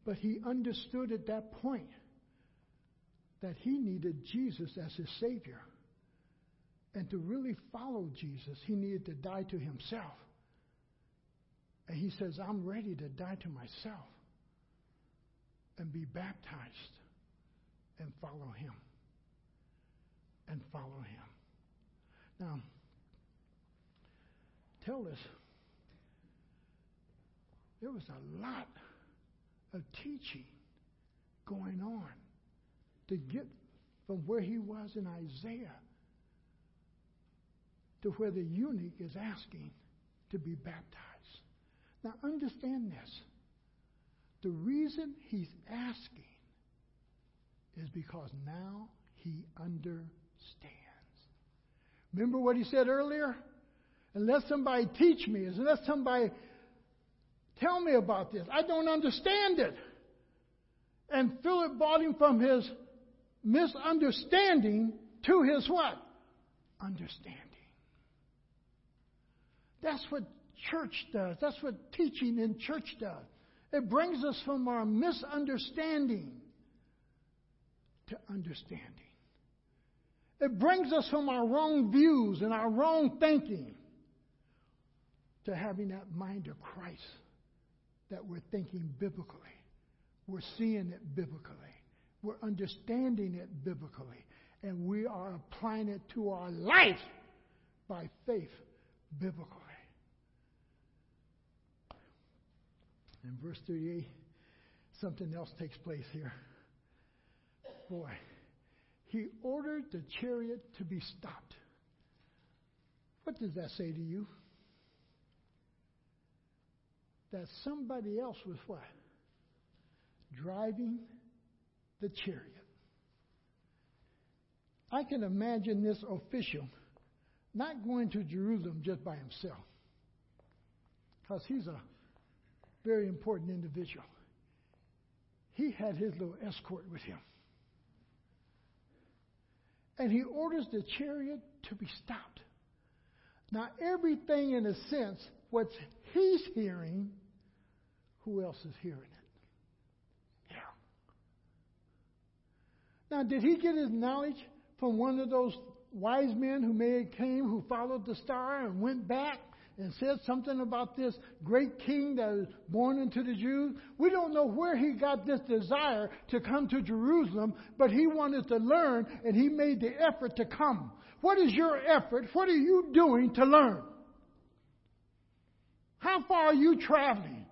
But he understood at that point that he needed Jesus as his Savior. And to really follow Jesus, he needed to die to himself. And he says, I'm ready to die to myself and be baptized and follow him. And follow him. Now, tell us, there was a lot of teaching going on to get from where he was in Isaiah to where the eunuch is asking to be baptized. Now, understand this. The reason he's asking is because now he understands. Remember what he said earlier? Unless somebody teach me, unless somebody tell me about this, I don't understand it. And Philip brought him from his misunderstanding to his what? Understanding. That's what church does. That's what teaching in church does. It brings us from our misunderstanding to understanding. It brings us from our wrong views and our wrong thinking to having that mind of Christ that we're thinking biblically. We're seeing it biblically. We're understanding it biblically. And we are applying it to our life by faith biblically. In verse 38, something else takes place here. Boy, he ordered the chariot to be stopped. What does that say to you? That somebody else was what? Driving the chariot. I can imagine this official not going to Jerusalem just by himself. Because he's a very important individual. He had his little escort with him. And he orders the chariot to be stopped. Now, everything in a sense, what he's hearing, who else is hearing it? Yeah. Now, did he get his knowledge from one of those wise men who may have came, who followed the star and went back? and said something about this great king that was born into the Jews. We don't know where he got this desire to come to Jerusalem, but he wanted to learn and he made the effort to come. What is your effort? What are you doing to learn? How far are you traveling?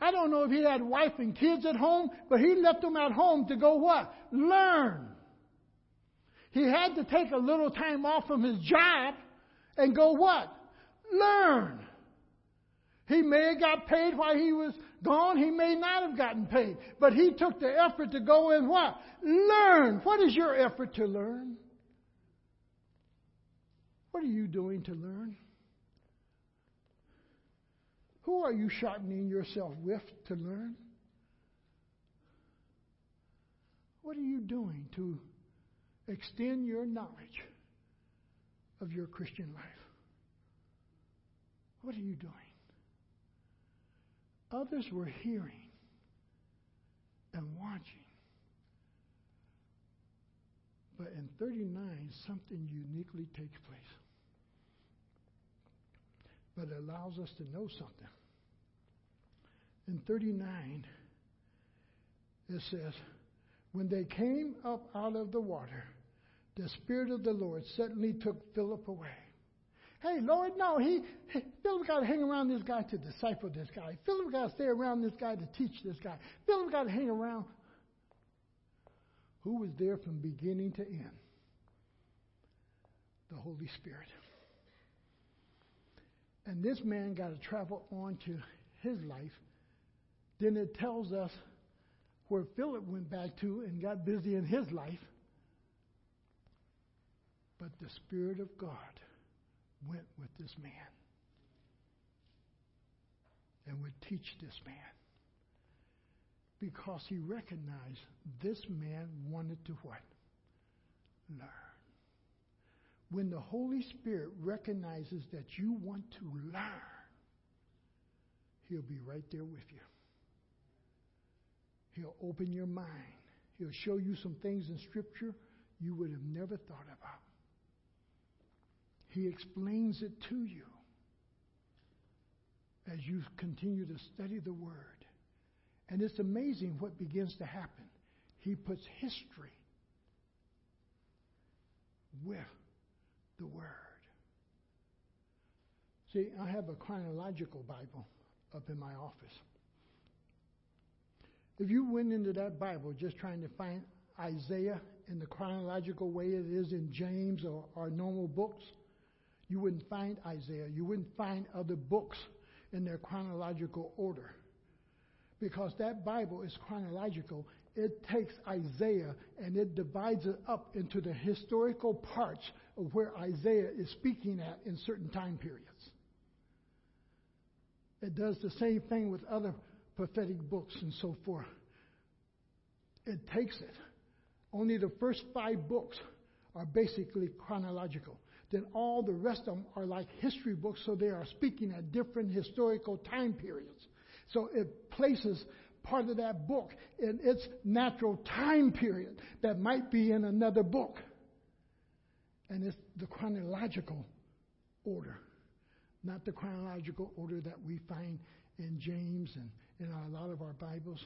I don't know if he had wife and kids at home, but he left them at home to go what? Learn. He had to take a little time off from his job and go what? Learn. He may have got paid while he was gone. He may not have gotten paid. But he took the effort to go and what? Learn. What is your effort to learn? What are you doing to learn? Who are you sharpening yourself with to learn? What are you doing to extend your knowledge? of your Christian life? What are you doing? Others were hearing and watching. But in 39, something uniquely takes place. But it allows us to know something. In 39, it says, When they came up out of the water, the Spirit of the Lord suddenly took Philip away. Hey, Lord, no, he, he Philip got to hang around this guy to disciple this guy. Philip got to stay around this guy to teach this guy. Philip got to hang around. Who was there from beginning to end? The Holy Spirit. And this man got to travel on to his life. Then it tells us where Philip went back to and got busy in his life. But the Spirit of God went with this man and would teach this man because he recognized this man wanted to what? Learn. When the Holy Spirit recognizes that you want to learn, he'll be right there with you. He'll open your mind. He'll show you some things in Scripture you would have never thought about. He explains it to you as you continue to study the Word. And it's amazing what begins to happen. He puts history with the Word. See, I have a chronological Bible up in my office. If you went into that Bible just trying to find Isaiah in the chronological way it is in James or our normal books, you wouldn't find Isaiah. You wouldn't find other books in their chronological order. Because that Bible is chronological. It takes Isaiah and it divides it up into the historical parts of where Isaiah is speaking at in certain time periods. It does the same thing with other prophetic books and so forth. It takes it. Only the first five books are basically chronological then all the rest of them are like history books, so they are speaking at different historical time periods. So it places part of that book in its natural time period that might be in another book. And it's the chronological order, not the chronological order that we find in James and in a lot of our Bibles.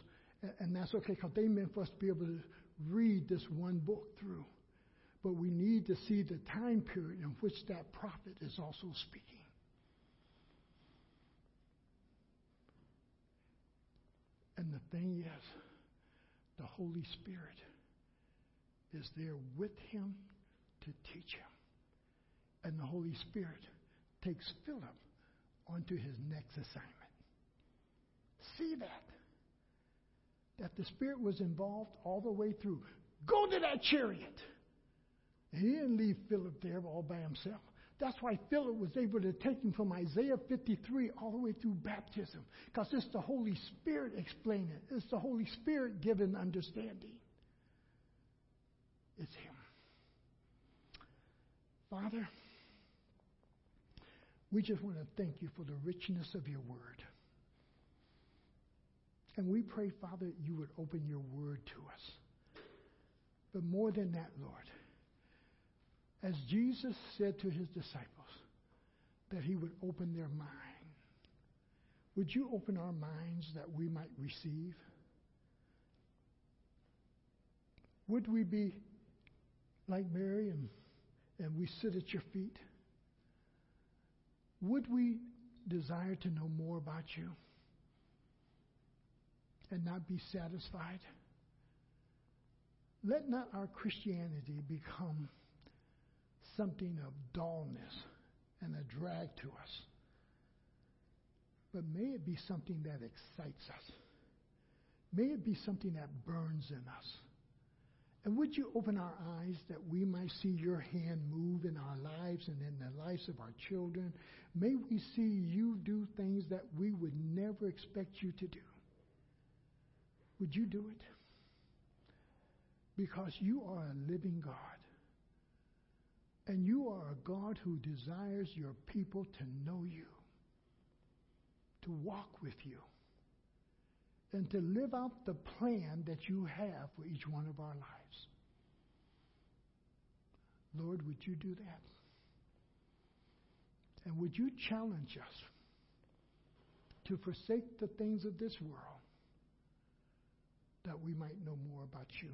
And that's okay because they meant for us to be able to read this one book through but we need to see the time period in which that prophet is also speaking. And the thing is, the Holy Spirit is there with him to teach him. And the Holy Spirit takes Philip onto his next assignment. See that? That the Spirit was involved all the way through. Go to that chariot. He didn't leave Philip there all by himself. That's why Philip was able to take him from Isaiah 53 all the way through baptism, because it's the Holy Spirit explaining it. It's the Holy Spirit giving understanding. It's Him. Father, we just want to thank you for the richness of your word. And we pray, Father, that you would open your word to us. But more than that, Lord, as Jesus said to his disciples, that he would open their mind. Would you open our minds that we might receive? Would we be like Mary and, and we sit at your feet? Would we desire to know more about you and not be satisfied? Let not our Christianity become something of dullness and a drag to us. But may it be something that excites us. May it be something that burns in us. And would you open our eyes that we might see your hand move in our lives and in the lives of our children? May we see you do things that we would never expect you to do. Would you do it? Because you are a living God. And you are a God who desires your people to know you, to walk with you, and to live out the plan that you have for each one of our lives. Lord, would you do that? And would you challenge us to forsake the things of this world that we might know more about you?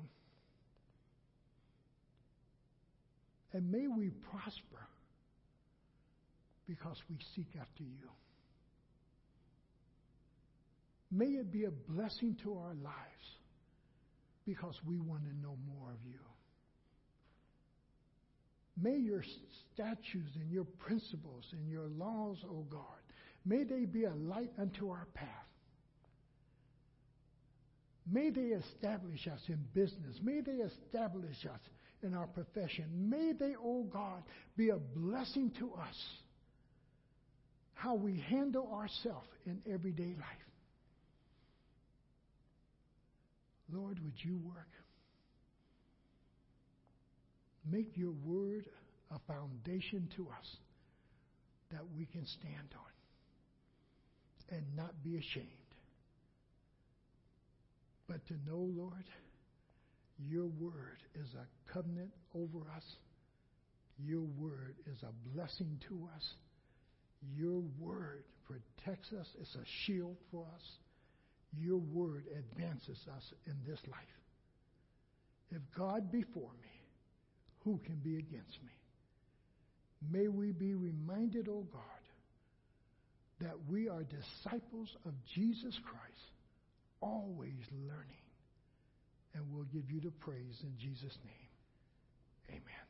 And may we prosper because we seek after you. May it be a blessing to our lives because we want to know more of you. May your statutes and your principles and your laws, O God, may they be a light unto our path. May they establish us in business. May they establish us in our profession. May they, O God, be a blessing to us. How we handle ourselves in everyday life. Lord, would you work? Make your word a foundation to us that we can stand on and not be ashamed. But to know, Lord, your word is a covenant over us. Your word is a blessing to us. Your word protects us. It's a shield for us. Your word advances us in this life. If God be for me, who can be against me? May we be reminded, O oh God, that we are disciples of Jesus Christ, always learning. And we'll give you the praise in Jesus' name. Amen.